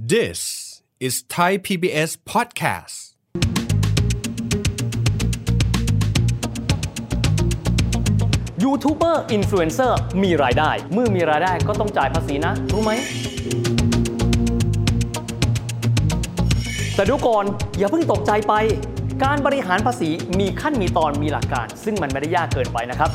This is Thai PBS podcast. YouTuber influencer มีรายได้ เมื่อมีรายได้ก็ต้องจ่ายภาษีนะ รู้ไหม แต่ดูก่อน อย่าเพิ่งตกใจไป การบริหารภาษีมีขั้นมีตอนมีหลักการ ซึ่งมันไม่ได้ยากเกินไปนะครับ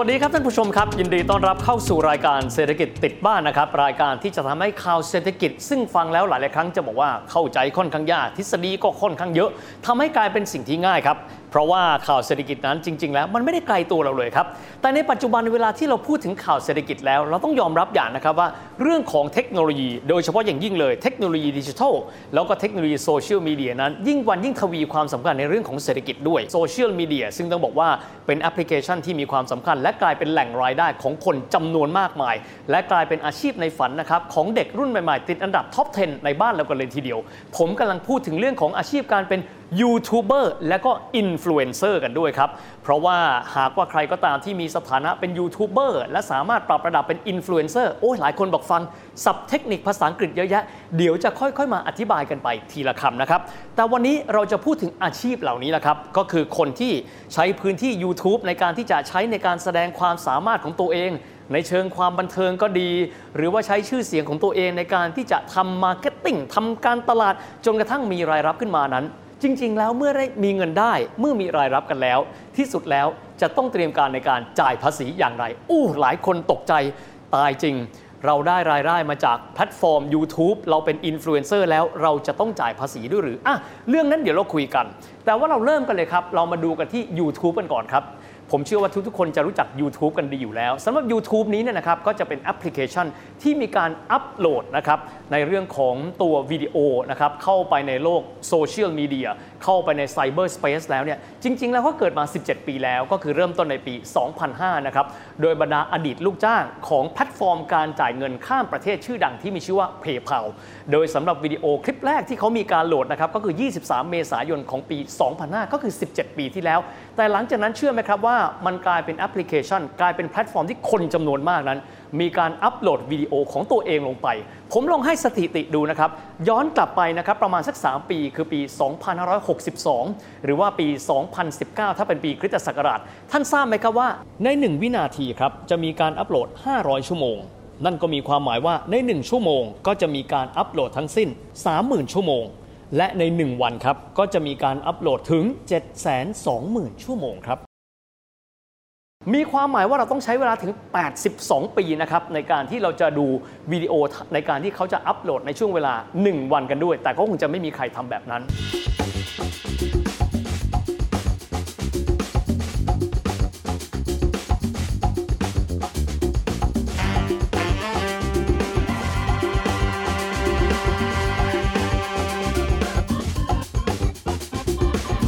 วัสดีครับท่านผู้ชมครับ ยินดีต้อนรับเข้าสู่รายการเศรษฐกิจติดบ้านนะครับ รายการที่จะทำให้ข่าวเศรษฐกิจ ซึ่งฟังแล้วหลายๆครั้งจะบอกว่าเข้าใจค่อนข้างยากทฤษฎีก็ค่อนข้างเยอะทำให้กลายเป็นสิ่งที่ง่ายครับเพราะว่าข่าวเศรษฐกิจนั้นจริง ๆ แล้วมันไม่ได้ไกลตัวเราเลยครับ แต่ในปัจจุบันเวลาที่เราพูดถึงข่าวเศรษฐกิจแล้ว เราต้องยอมรับอย่างนะครับว่าเรื่องของเทคโนโลยี โดยเฉพาะอย่างยิ่งเลยเทคโนโลยีดิจิทัลแล้วก็เทคโนโลยีโซเชียลมีเดียนั้น ยิ่งวันยิ่งทวีความสำคัญในเรื่องของเศรษฐกิจด้วยโซเชียลมีเดียซึ่งต้องบอกว่าเป็นแอปพลิเคชันที่มีความสำคัญ และกลายเป็นแหล่งรายได้ของคนจำนวนมากมาย และกลายเป็นอาชีพในฝันนะครับของเด็กรุ่นใหม่ๆติดอันดับ top 10 ในบ้านเรากันเลยทีเดียว ผมกำลังพูดถึงเรื่องของอาชีพการเป็น ยูทูบเบอร์และก็อินฟลูเอนเซอร์กันด้วยครับ เพราะว่าหากว่าใครก็ตามที่มีสถานะเป็นยูทูบเบอร์และสามารถปรับระดับเป็นอินฟลูเอนเซอร์โอ้ยหลายคนบอกฟังศัพท์เทคนิคภาษาอังกฤษเยอะแยะ เดี๋ยวจะค่อยๆ มาอธิบายกันไปทีละคำนะครับ แต่วันนี้เราจะพูดถึงอาชีพเหล่านี้นะครับ ก็คือคนที่ใช้พื้นที่ YouTube ในการที่จะใช้ในการแสดงความสามารถของตัวเองในเชิงความบันเทิงก็ดี หรือว่าใช้ชื่อเสียงของตัวเองในการที่จะทำ marketing ทำการตลาดจนกระทั่งมีรายรับขึ้นมานั้น จริง ๆ แล้วเมื่อได้มีเงินได้ เมื่อมีรายรับกันแล้ว ที่สุดแล้วจะต้องเตรียมการในการจ่ายภาษีอย่างไร อู้หลายคนตกใจตายจริง เราได้รายได้มาจากแพลตฟอร์ม YouTube เราเป็นอินฟลูเอนเซอร์แล้วเราจะต้องจ่ายภาษีด้วยหรืออะเรื่องนั้นเดี๋ยวเราคุยกัน แต่ว่าเราเริ่มกันเลยครับ เรามาดูกันที่ YouTube กันก่อนครับ ผมเชื่อว่าทุกๆคนจะรู้จัก YouTube กันดีอยู่แล้วสำหรับ YouTube นี้เนี่ยนะครับก็จะเป็นแอปพลิเคชันที่มีการอัปโหลดนะครับในเรื่องของตัววิดีโอนะครับเข้าไปในโลกโซเชียลมีเดียเข้าไปใน cyberspace แล้วเนี่ยจริง ๆ แล้วก็เกิดมา 17 ปีแล้วก็คือเริ่มต้นในปี 2005 นะครับ โดยบรรดาอดีตลูกจ้างของแพลตฟอร์มการจ่ายเงินข้ามประเทศชื่อดังที่มีชื่อว่า PayPal โดยสำหรับวิดีโอคลิปแรกที่เขามีการโหลดนะครับก็คือ 23 เมษายนของปี 2005 ก็คือ 17 ปีที่แล้ว แต่หลังจากนั้นเชื่อไหมครับว่ามันกลายเป็นแอปพลิเคชัน กลายเป็นแพลตฟอร์มที่คนจำนวนมากนั้น มีการอัปโหลดวิดีโอของตัวเองลงไป ผมลองให้สถิติดูนะครับ ย้อนกลับไปนะครับประมาณสัก 3 ปีคือปี 2562 หรือว่าปี 2019 ถ้าเป็นปีคริสตศักราช ท่านทราบไหมครับว่าใน 1 วินาทีครับจะมีการอัปโหลด 500 ชั่วโมงนั่นก็มีความหมายว่าใน 1 ชั่วโมง ก็จะมีการอัปโหลดทั้งสิ้น 30,000 ชั่วโมง และใน 1 วันครับก็จะมีการอัปโหลดถึง 720,000 ชั่วโมงครับ มีความหมายว่าเราต้องใช้เวลาถึง 82 ปีนะครับในการที่เราจะดูวิดีโอในการที่เขาจะอัปโหลดในช่วงเวลา 1 วันกันด้วย แต่ก็คงจะไม่มีใครทำแบบนั้น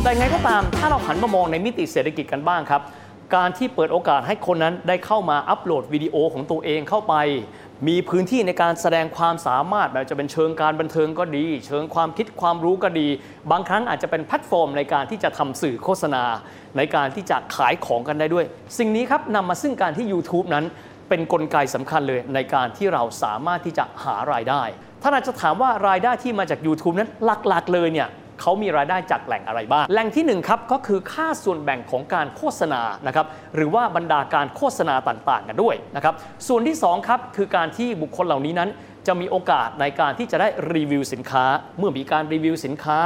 แต่ไงก็ตามถ้าเราหันมามองในมิติเศรษฐกิจกันบ้างครับ การที่เปิดโอกาสให้คนนั้นได้เข้ามาอัปโหลดวิดีโอของตัวเองเข้าไป มีพื้นที่ในการแสดงความสามารถแบบจะเป็นเชิงการบันเทิงก็ดี เชิงความคิดความรู้ก็ดี บางครั้งอาจจะเป็นแพลตฟอร์มในการที่จะทำสื่อโฆษณา ในการที่จะขายของกันได้ด้วย สิ่งนี้ครับนำมาซึ่งการที่ YouTube นั้น เป็นกลไกสำคัญเลยในการที่เราสามารถที่จะหารายได้ท่านอาจจะถามว่ารายได้ที่มาจาก YouTube นั้นหลักๆเลยเนี่ย เขามีรายได้จากแหล่งอะไรบ้าง แหล่งที่ 1 ครับ ก็คือค่าส่วนแบ่งของการโฆษณานะครับหรือว่าบรรดาการโฆษณาต่างๆ กันด้วยนะครับส่วนที่ 2 ครับคือการที่บุคคลเหล่านี้นั้น จะมีโอกาสในการที่จะได้รีวิวสินค้า เมื่อมีการรีวิวสินค้า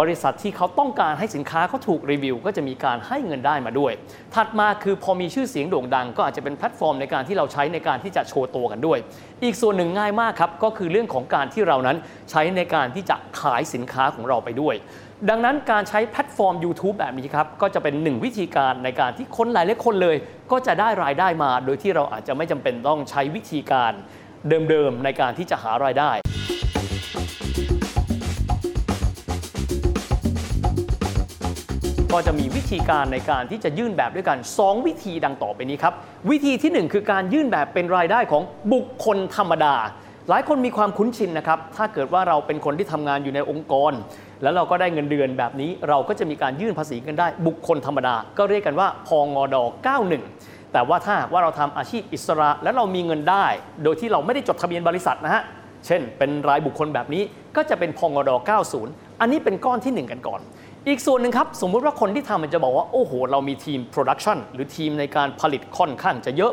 บริษัทที่เขาต้องการให้สินค้าเขาถูกรีวิว ก็จะมีการให้เงินได้มาด้วย ถัดมาคือพอมีชื่อเสียงโด่งดัง ก็อาจจะเป็นแพลตฟอร์มในการที่เราใช้ในการที่จะโชว์ตัวกันด้วย อีกส่วนหนึ่งง่ายมากครับ ก็คือเรื่องของการที่เรานั้นใช้ในการที่จะขายสินค้าของเราไปด้วย ดังนั้นการใช้แพลตฟอร์ม YouTube แบบนี้ครับ ก็จะเป็นหนึ่งวิธีการในการที่คนหลายหลายคนเลย ก็จะได้รายได้มา โดยที่เราอาจจะไม่จำเป็นต้องใช้วิธีการเดิมๆในการที่จะหารายได้ ก็จะมีวิธีการในการที่จะยื่นแบบด้วยกัน 2 วิธีดังต่อไปนี้ครับ วิธีที่ 1 คือการยื่นแบบเป็นรายได้ของบุคคลธรรมดา หลายคนมีความคุ้นชินนะครับ ถ้าเกิดว่าเราเป็นคนที่ทำงานอยู่ในองค์กร แล้วเราก็ได้เงินเดือนแบบนี้ เราก็จะมีการยื่นภาษีกันได้ บุคคลธรรมดา ก็เรียกกันว่าพองอด91แต่ว่าถ้าหากว่าเราทำอาชีพอิสระแล้วเรามีเงินได้ โดยที่เราไม่ได้จดทะเบียนบริษัทนะฮะ เช่น เป็นรายบุคคลแบบนี้ก็จะเป็นพงอด90 อันนี้เป็นก้อนที่ 1 กันก่อน อีกส่วนหนึ่งครับ สมมุติว่าคนที่ทำมันจะบอกว่า โอ้โห เรามีทีมโปรดักชันหรือทีมในการผลิตค่อนข้างจะเยอะ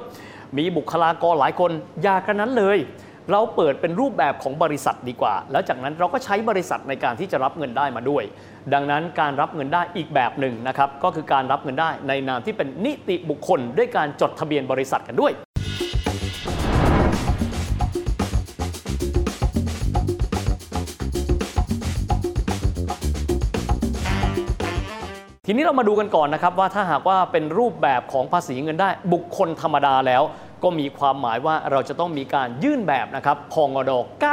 มีบุคลากรหลายคนอยากันนั้นเลย เราเปิดเป็นรูปแบบของบริษัทดีกว่า แล้วจากนั้นเราก็ใช้บริษัทในการที่จะรับเงินได้มาด้วย ดังนั้นการรับเงินได้อีกแบบหนึ่งนะครับก็คือการรับเงินได้ในนามที่เป็นนิติบุคคล ด้วยการจดทะเบียนบริษัทกันด้วย ทีนี้เรามาดูกันก่อนนะครับว่าถ้าหากว่าเป็นรูปแบบของภาษีเงินได้ บุคคลธรรมดาแล้ว ก็มีความหมายว่าเราจะต้องมีการยื่นแบบนะครับพองอด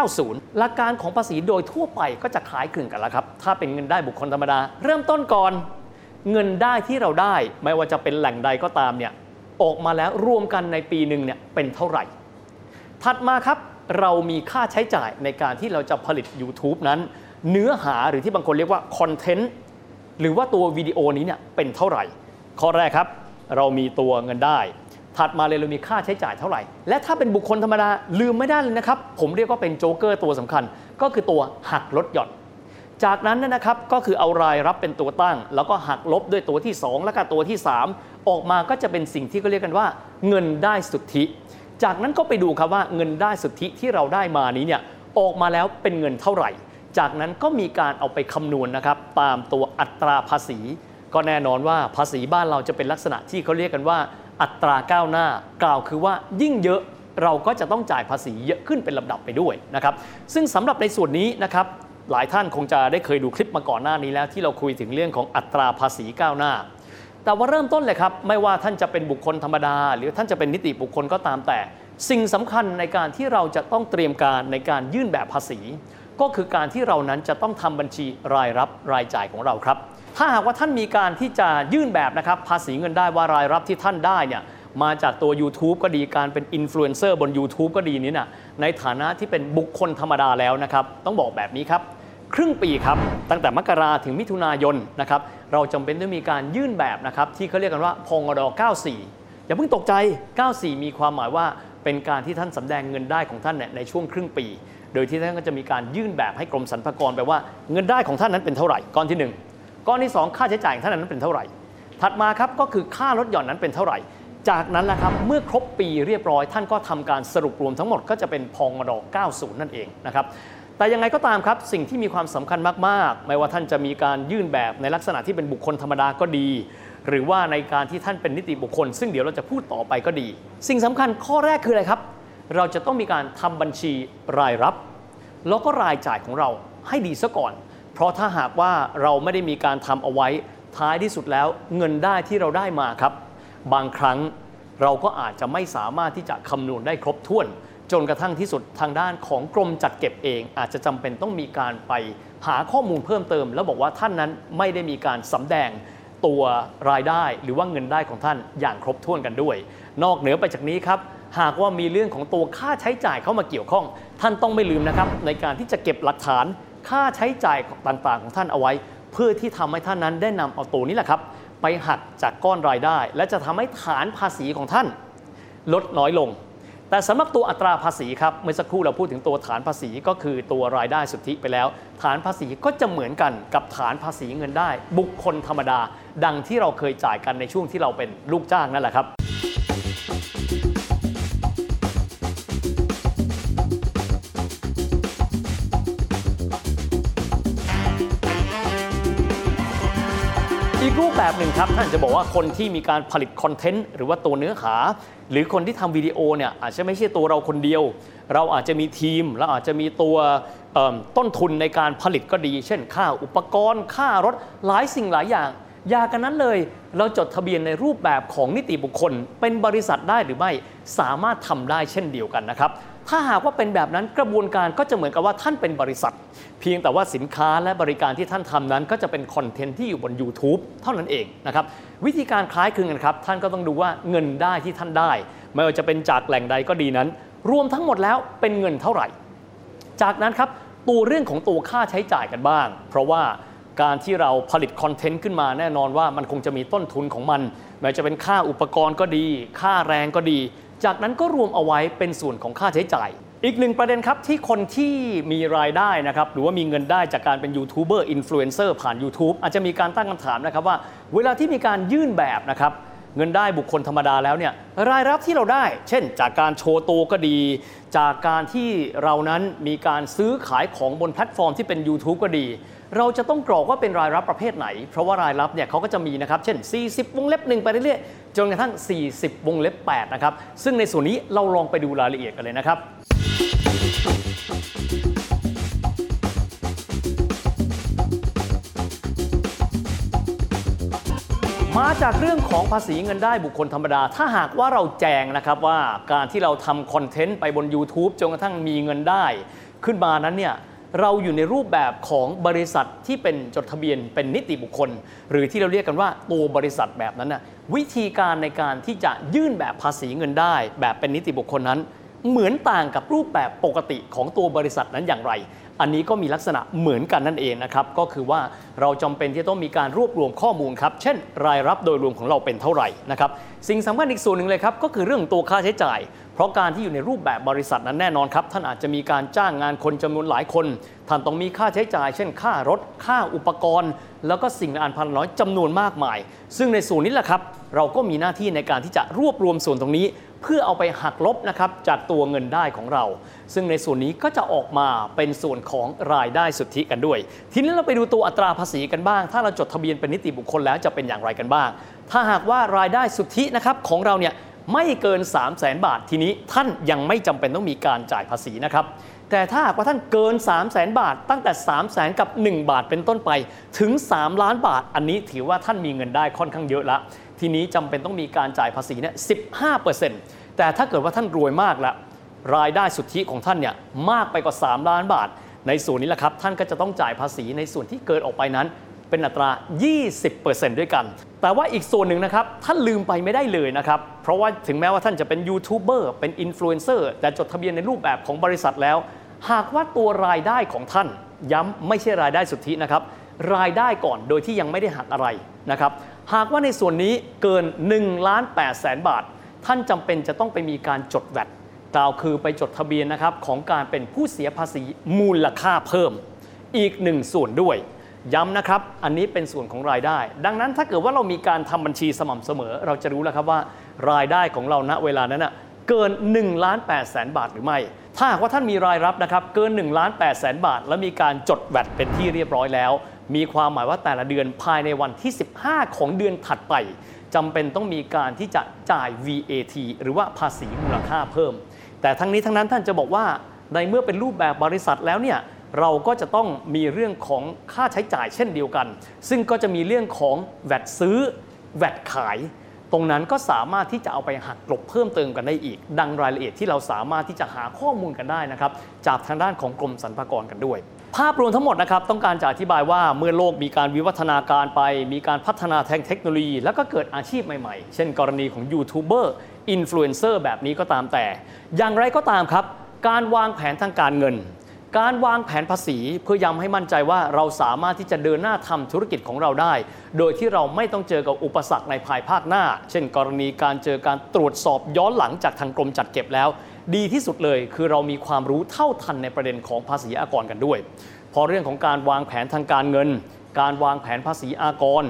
90 หลักการของภาษีโดยทั่วไปก็จะคล้ายคลึงกันแล้วครับถ้าเป็นเงินได้บุคคลธรรมดา เริ่มต้นก่อนเงินได้ที่เราได้ ไม่ว่าจะเป็นแหล่งใดก็ตามเนี่ยออกมาแล้วรวมกันในปีหนึ่งเนี่ยเป็นเท่าไหร่ ถัดมาครับเรามีค่าใช้จ่ายในการที่เราจะผลิต YouTube นั้น เนื้อหาหรือที่บางคนเรียกว่าคอนเทนต์ หรือว่าตัววิดีโอนี้เนี่ยเป็นเท่าไหร่ ข้อแรกครับ เรามีตัวเงินได้ ถัดมาเลยเรามีค่าใช้จ่ายเท่าไหร่ และถ้าเป็นบุคคลธรรมดาลืมไม่ได้เลยนะครับ ผมเรียกว่าเป็นโจ๊กเกอร์ตัวสำคัญ ก็คือตัวหักลดหย่อน จากนั้นเนยนะครับก็คือเอารายรับเป็นตัวตั้ง แล้วก็หักลบด้วยตัวที่ 2 แล้วก็ตัวที่ 3 ออกมาก็จะเป็นสิ่งที่เขาเรียกกันว่า เงินได้สุทธิ จากนั้นก็ไปดูครับว่าเงินได้สุทธิที่เราได้มานี้เนี่ยออกมาแล้วเป็นเงินเท่าไหร่ จากนั้นก็มีการเอาไปคำนวณนะครับ ตามตัวอัตราภาษี ก็แน่นอนว่าภาษีบ้านเราจะเป็นลักษณะที่เขาเรียกกันว่า อัตราก้าวหน้ากล่าวคือว่ายิ่งเยอะเราก็จะต้องจ่ายภาษีเยอะขึ้นเป็นลำดับไปด้วยนะครับ ซึ่งสำหรับในส่วนนี้นะครับหลายท่านคงจะได้เคยดูคลิปมาก่อนหน้านี้แล้ว ที่เราคุยถึงเรื่องของอัตราภาษีก้าวหน้า แต่ว่าเริ่มต้นเลยครับ ไม่ว่าท่านจะเป็นบุคคลธรรมดา หรือท่านจะเป็นนิติบุคคลก็ตามแต่ สิ่งสำคัญในการที่เราจะต้องเตรียมการในการยื่นแบบภาษี ก็คือการที่เรานั้นจะต้องทำบัญชีรายรับรายจ่ายของเราครับ ถ้าหากว่าท่านมีการที่จะยื่นแบบนะครับภาษีเงินได้ว่ารายรับที่ท่านได้เนี่ยมาจากตัว YouTube ก็ดีการเป็นอินฟลูเอนเซอร์บน YouTube ก็ดีนี้นะในฐานะที่เป็นบุคคลธรรมดาแล้วนะครับ ต้องบอกแบบนี้ครับ ครึ่งปีครับ ตั้งแต่มกราถึงมิถุนายนนะครับเราจำเป็นต้องมีการยื่นแบบนะครับที่เขาเรียกกันว่าพงด94 อย่าเพิ่งตกใจ 94 มีความหมายว่าเป็นการที่ท่านสำแดงเงินได้ของท่านเนี่ยในช่วงครึ่งปี โดยที่ท่านก็จะมีการยื่นแบบให้กรมสรรพากรไปว่าเงินได้ของท่านนั้นเป็นเท่าไหร่ก้อนที่ 1 ก้อนที่ 2 ค่าใช้จ่ายของท่านนั้นเป็นเท่าไหร่ ถัดมาครับก็คือค่าลดหย่อนนั้นเป็นเท่าไหร่ จากนั้นแหละครับเมื่อครบปีเรียบร้อย ท่านก็ทำการสรุปรวมทั้งหมดก็จะเป็นพองด90 นั่นเองนะครับแต่ยังไงก็ตามครับสิ่งที่มีความสำคัญมากๆ ไม่ว่าท่านจะมีการยื่นแบบในลักษณะที่เป็นบุคคลธรรมดาก็ดี หรือว่าในการที่ท่านเป็นนิติบุคคล ซึ่งเดี๋ยวเราจะพูดต่อไปก็ดี สิ่งสำคัญข้อแรกคืออะไรครับ เราจะต้องมีการทำบัญชีรายรับ แล้วก็รายจ่ายของเราให้ดีซะก่อน เพราะถ้าหากว่าเราไม่ได้มีการทำเอาไว้ท้ายที่สุดแล้วเงินได้ที่เราได้มาครับ บางครั้งเราก็อาจจะไม่สามารถที่จะคำนวณได้ครบถ้วน จนกระทั่งที่สุดทางด้านของกรมจัดเก็บเอง อาจจะจำเป็นต้องมีการไปหาข้อมูลเพิ่มเติม แล้วบอกว่าท่านนั้นไม่ได้มีการสำแดงตัวรายได้ หรือว่าเงินได้ของท่านอย่างครบถ้วนกันด้วย นอกเหนือไปจากนี้ครับ หากว่ามีเรื่องของตัวค่าใช้จ่ายเข้ามาเกี่ยวข้อง ท่านต้องไม่ลืมนะครับ ในการที่จะเก็บหลักฐานค่าใช้จ่ายต่างๆ ของท่านเอาไว้ เพื่อที่ทำให้ท่านนั้นได้นำเอาตัวนี้แหละครับ ไปหักจากก้อนรายได้ และจะทำให้ฐานภาษีของท่าน ลดน้อยลง แต่สำหรับตัวอัตราภาษีครับเมื่อสักครู่เราพูดถึงตัวฐานภาษีก็คือตัวรายได้สุทธิไปแล้ว ฐานภาษีก็จะเหมือนกันกับฐานภาษีเงินได้ บุคคลธรรมดา ดังที่เราเคยจ่ายกันในช่วงที่เราเป็นลูกจ้างนั่นแหละครับ แบบหนึ่งครับท่านจะบอกว่าคนที่มีการผลิตคอนเทนต์หรือว่าตัวเนื้อหาหรือคนที่ทำวิดีโอเนี่ยอาจจะไม่ใช่ตัวเราคนเดียว เราอาจจะมีทีมแล้วอาจจะมีตัวต้นทุนในการผลิตก็ดี เช่น ค่าอุปกรณ์ ค่ารถหลายสิ่งหลายอย่างอยากันนั้นเลยเราจดทะเบียนในรูปแบบของนิติบุคคล เป็นบริษัทได้หรือไม่สามารถทำได้เช่นเดียวกันนะครับ ถ้าหากว่าเป็นแบบนั้นกระบวนการก็จะเหมือนกับว่าท่านเป็นบริษัท เพียงแต่ว่าสินค้าและบริการที่ท่านทำนั้น ก็จะเป็นคอนเทนต์ที่อยู่บน YouTube เท่านั้นเองนะครับวิธีการคล้ายคลึงกันครับ ท่านก็ต้องดูว่าเงินได้ที่ท่านได้ ไม่ว่าจะเป็นจากแหล่งใดก็ดีนั้น รวมทั้งหมดแล้วเป็นเงินเท่าไหร่ จากนั้นครับตัวเรื่องของตัวค่าใช้จ่ายกันบ้าง เพราะว่าการที่เราผลิต content ขึ้นมาแน่นอนว่ามันคงจะมีต้นทุนของมันไม่ว่าจะเป็นค่าอุปกรณ์ก็ดี ค่าแรงก็ดี จากนั้นก็รวมเอาไว้เป็นส่วนของค่าใช้จ่าย อีกหนึ่งประเด็นครับที่คนที่มีรายได้นะครับหรือว่ามีเงินได้จากการเป็น YouTuber influencer ผ่าน YouTube อาจจะมีการตั้งคำถามนะครับว่า เวลาที่มีการยื่นแบบนะครับเงินได้บุคคลธรรมดาแล้วเนี่ยรายรับที่เราได้ เช่น จากการโชว์ตัวก็ดี จากการที่เรานั้นมีการซื้อขายของบนแพลตฟอร์มที่เป็น YouTube ก็ดี เราจะต้องกรอกว่าเป็นรายรับประเภทไหน เพราะว่ารายรับเนี่ยเขาก็จะมีนะครับ เช่น 40 วงเล็บหนึ่งไปเรื่อยๆ จนกระทั่ง 40 วงเล็บ8นะครับ ซึ่งในส่วนนี้เราลองไปดูรายละเอียดกันเลยนะครับมาจากเรื่องของภาษีเงินได้บุคคลธรรมดา ถ้าหากว่าเราแจงนะครับว่าการที่เราทำคอนเทนต์ไปบน YouTube จนกระทั่งมีเงินได้ ขึ้นมานั้นเนี่ย เราอยู่ในรูปแบบของบริษัทที่เป็นจดทะเบียนเป็นนิติบุคคล หรือที่เราเรียกกันว่าตัวบริษัทแบบนั้นนะวิธีการในการที่จะยื่นแบบภาษีเงินได้ แบบเป็นนิติบุคคลนั้น เหมือนต่างกับรูปแบบปกติของตัวบริษัทนั้นอย่างไร อันนี้ก็มีลักษณะเหมือนกันนั่นเองนะครับก็คือว่าเราจำเป็นที่ต้องมีการรวบรวมข้อมูลครับเช่น รายรับโดยรวมของเราเป็นเท่าไหร่นะครับสิ่งสำคัญอีกส่วนหนึ่งเลยครับก็คือเรื่องตัวค่าใช้จ่าย เพราะการที่อยู่ในรูปแบบบริษัทนั้นแน่นอนครับ ท่านอาจจะมีการจ้างงานคนจำนวนหลายคน ท่านต้องมีค่าใช้จ่าย เช่น ค่ารถ ค่าอุปกรณ์ แล้วก็สิ่งอันพันน้อยจำนวนมากมาย ซึ่งในส่วนนี้แหละครับ เราก็มีหน้าที่ในการที่จะรวบรวมส่วนตรงนี้ เพื่อเอาไปหักลบนะครับจากตัวเงินได้ของเรา ซึ่งในส่วนนี้ก็จะออกมาเป็นส่วนของรายได้สุทธิกันด้วย ทีนี้เราไปดูตัวอัตราภาษีกันบ้าง ถ้าเราจดทะเบียนเป็นนิติบุคคลแล้วจะเป็นอย่างไรกันบ้าง ถ้าหากว่ารายได้สุทธินะครับของเราเนี่ย ไม่เกิน 3 0 0แสนบาททีนี้ท่านยังไม่จำเป็นต้องมีการจ่ายภาษีนะครับ แต่ถ้าหากว่าท่านเกิน 3 0 0แสนบาท ตั้งแต่ 3 0 0แสนกับ 1 บาทเป็นต้นไปถึง 3 ล้านบาท อันนี้ถือว่าท่านมีเงินได้ค่อนข้างเยอะละ ทีนี้จำเป็นต้องมีการจ่ายภาษีเนี่ย15%แต่ถ้าเกิดว่าท่านรวยมากละรายได้สุทธิของท่านเนี่ยมากไปกว่า 3 ล้านบาท ในส่วนนี้แหละครับท่านก็จะต้องจ่ายภาษีในส่วนที่เกินออกไปนั้น เป็นอัตรา 20%ด้วยกัน แต่ว่าอีกส่วนหนึ่งนะครับท่านลืมไปไม่ได้เลยนะครับ เพราะว่าถึงแม้ว่าท่านจะเป็นยูทูบเบอร์เป็นอินฟลูเอนเซอร์แต่จดทะเบียนในรูปแบบของบริษัทแล้ว หากว่าตัวรายได้ของท่านย้ำไม่ใช่รายได้สุทธินะครับ รายได้ก่อนโดยที่ยังไม่ได้หักอะไรนะครับ หากว่าในส่วนนี้เกิน1ล้าน8แสนบาท ท่านจำเป็นจะต้องไปมีการจดแวดกล่าวคือไปจดทะเบียนนะครับของการเป็นผู้เสียภาษีมูลค่าเพิ่ม อีกหนึ่งส่วนด้วย ย้ำนะครับ อันนี้เป็นส่วนของรายได้ ดังนั้นถ้าเกิดว่าเรามีการทำบัญชีสม่ำเสมอ เราจะรู้แล้วครับว่ารายได้ของเราณเวลานั้นนะเกิน1ล้าน8แสนบาทหรือไม่ ถ้าหากว่าท่านมีรายรับนะครับเกิน1ล้าน8แสนบาท และมีการจดแวดเป็นที่เรียบร้อยแล้ว มีความหมายว่าแต่ละเดือนภายในวันที่ 15 ของเดือนถัดไปจำเป็นต้องมีการที่จะจ่าย VAT หรือว่าภาษีมูลค่าเพิ่ม แต่ทั้งนี้ทั้งนั้นท่านจะบอกว่าในเมื่อเป็นรูปแบบบริษัทแล้วเนี่ย เราก็จะต้องมีเรื่องของค่าใช้จ่ายเช่นเดียวกัน ซึ่งก็จะมีเรื่องของแวดซื้อแวดขาย ตรงนั้นก็สามารถที่จะเอาไปหักกลบเพิ่มเติมกันได้อีก ดังรายละเอียดที่เราสามารถที่จะหาข้อมูลกันได้นะครับ จากทางด้านของกรมสรรพากรกันด้วย ภาพรวมทั้งหมดนะครับต้องการจะอธิบายว่าเมื่อโลกมีการวิวัฒนาการไป มีการพัฒนาทางเทคโนโลยี แล้วก็เกิดอาชีพใหม่ๆ เช่น กรณีของ YouTuber Influencer แบบนี้ก็ตามแต่ อย่างไรก็ตามครับ การวางแผนทางการเงิน การวางแผนภาษีเพื่อย้ำให้มั่นใจว่าเราสามารถที่จะเดินหน้าทำธุรกิจของเราได้ โดยที่เราไม่ต้องเจอกับอุปสรรคในภายภาคหน้า เช่น กรณีการเจอการตรวจสอบย้อนหลังจากทางกรมจัดเก็บแล้ว ดีที่สุดเลยคือเรามีความรู้เท่าทันในประเด็นของภาษีอากรกันด้วย พอเรื่องของการวางแผนทางการเงิน การวางแผนภาษีอากร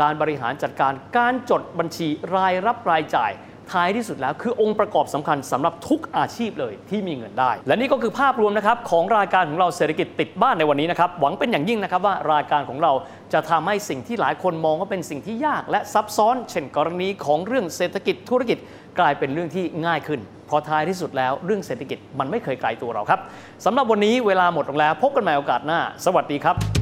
การบริหารจัดการการจดบัญชีรายรับรายจ่าย ท้ายที่สุดแล้วคือองค์ประกอบสำคัญสำหรับทุกอาชีพเลยที่มีเงินได้ และนี่ก็คือภาพรวมนะครับของรายการของเราเศรษฐกิจติดบ้านในวันนี้นะครับหวังเป็นอย่างยิ่งนะครับว่ารายการของเราจะทำให้สิ่งที่หลายคนมองว่าเป็นสิ่งที่ยากและซับซ้อน เช่นกรณีของเรื่องเศรษฐกิจธุรกิจกลายเป็นเรื่องที่ง่ายขึ้น เพราะท้ายที่สุดแล้วเรื่องเศรษฐกิจมันไม่เคยไกลตัวเราครับสำหรับวันนี้เวลาหมดลงแล้ว พบกันใหม่โอกาสหน้า สวัสดีครับ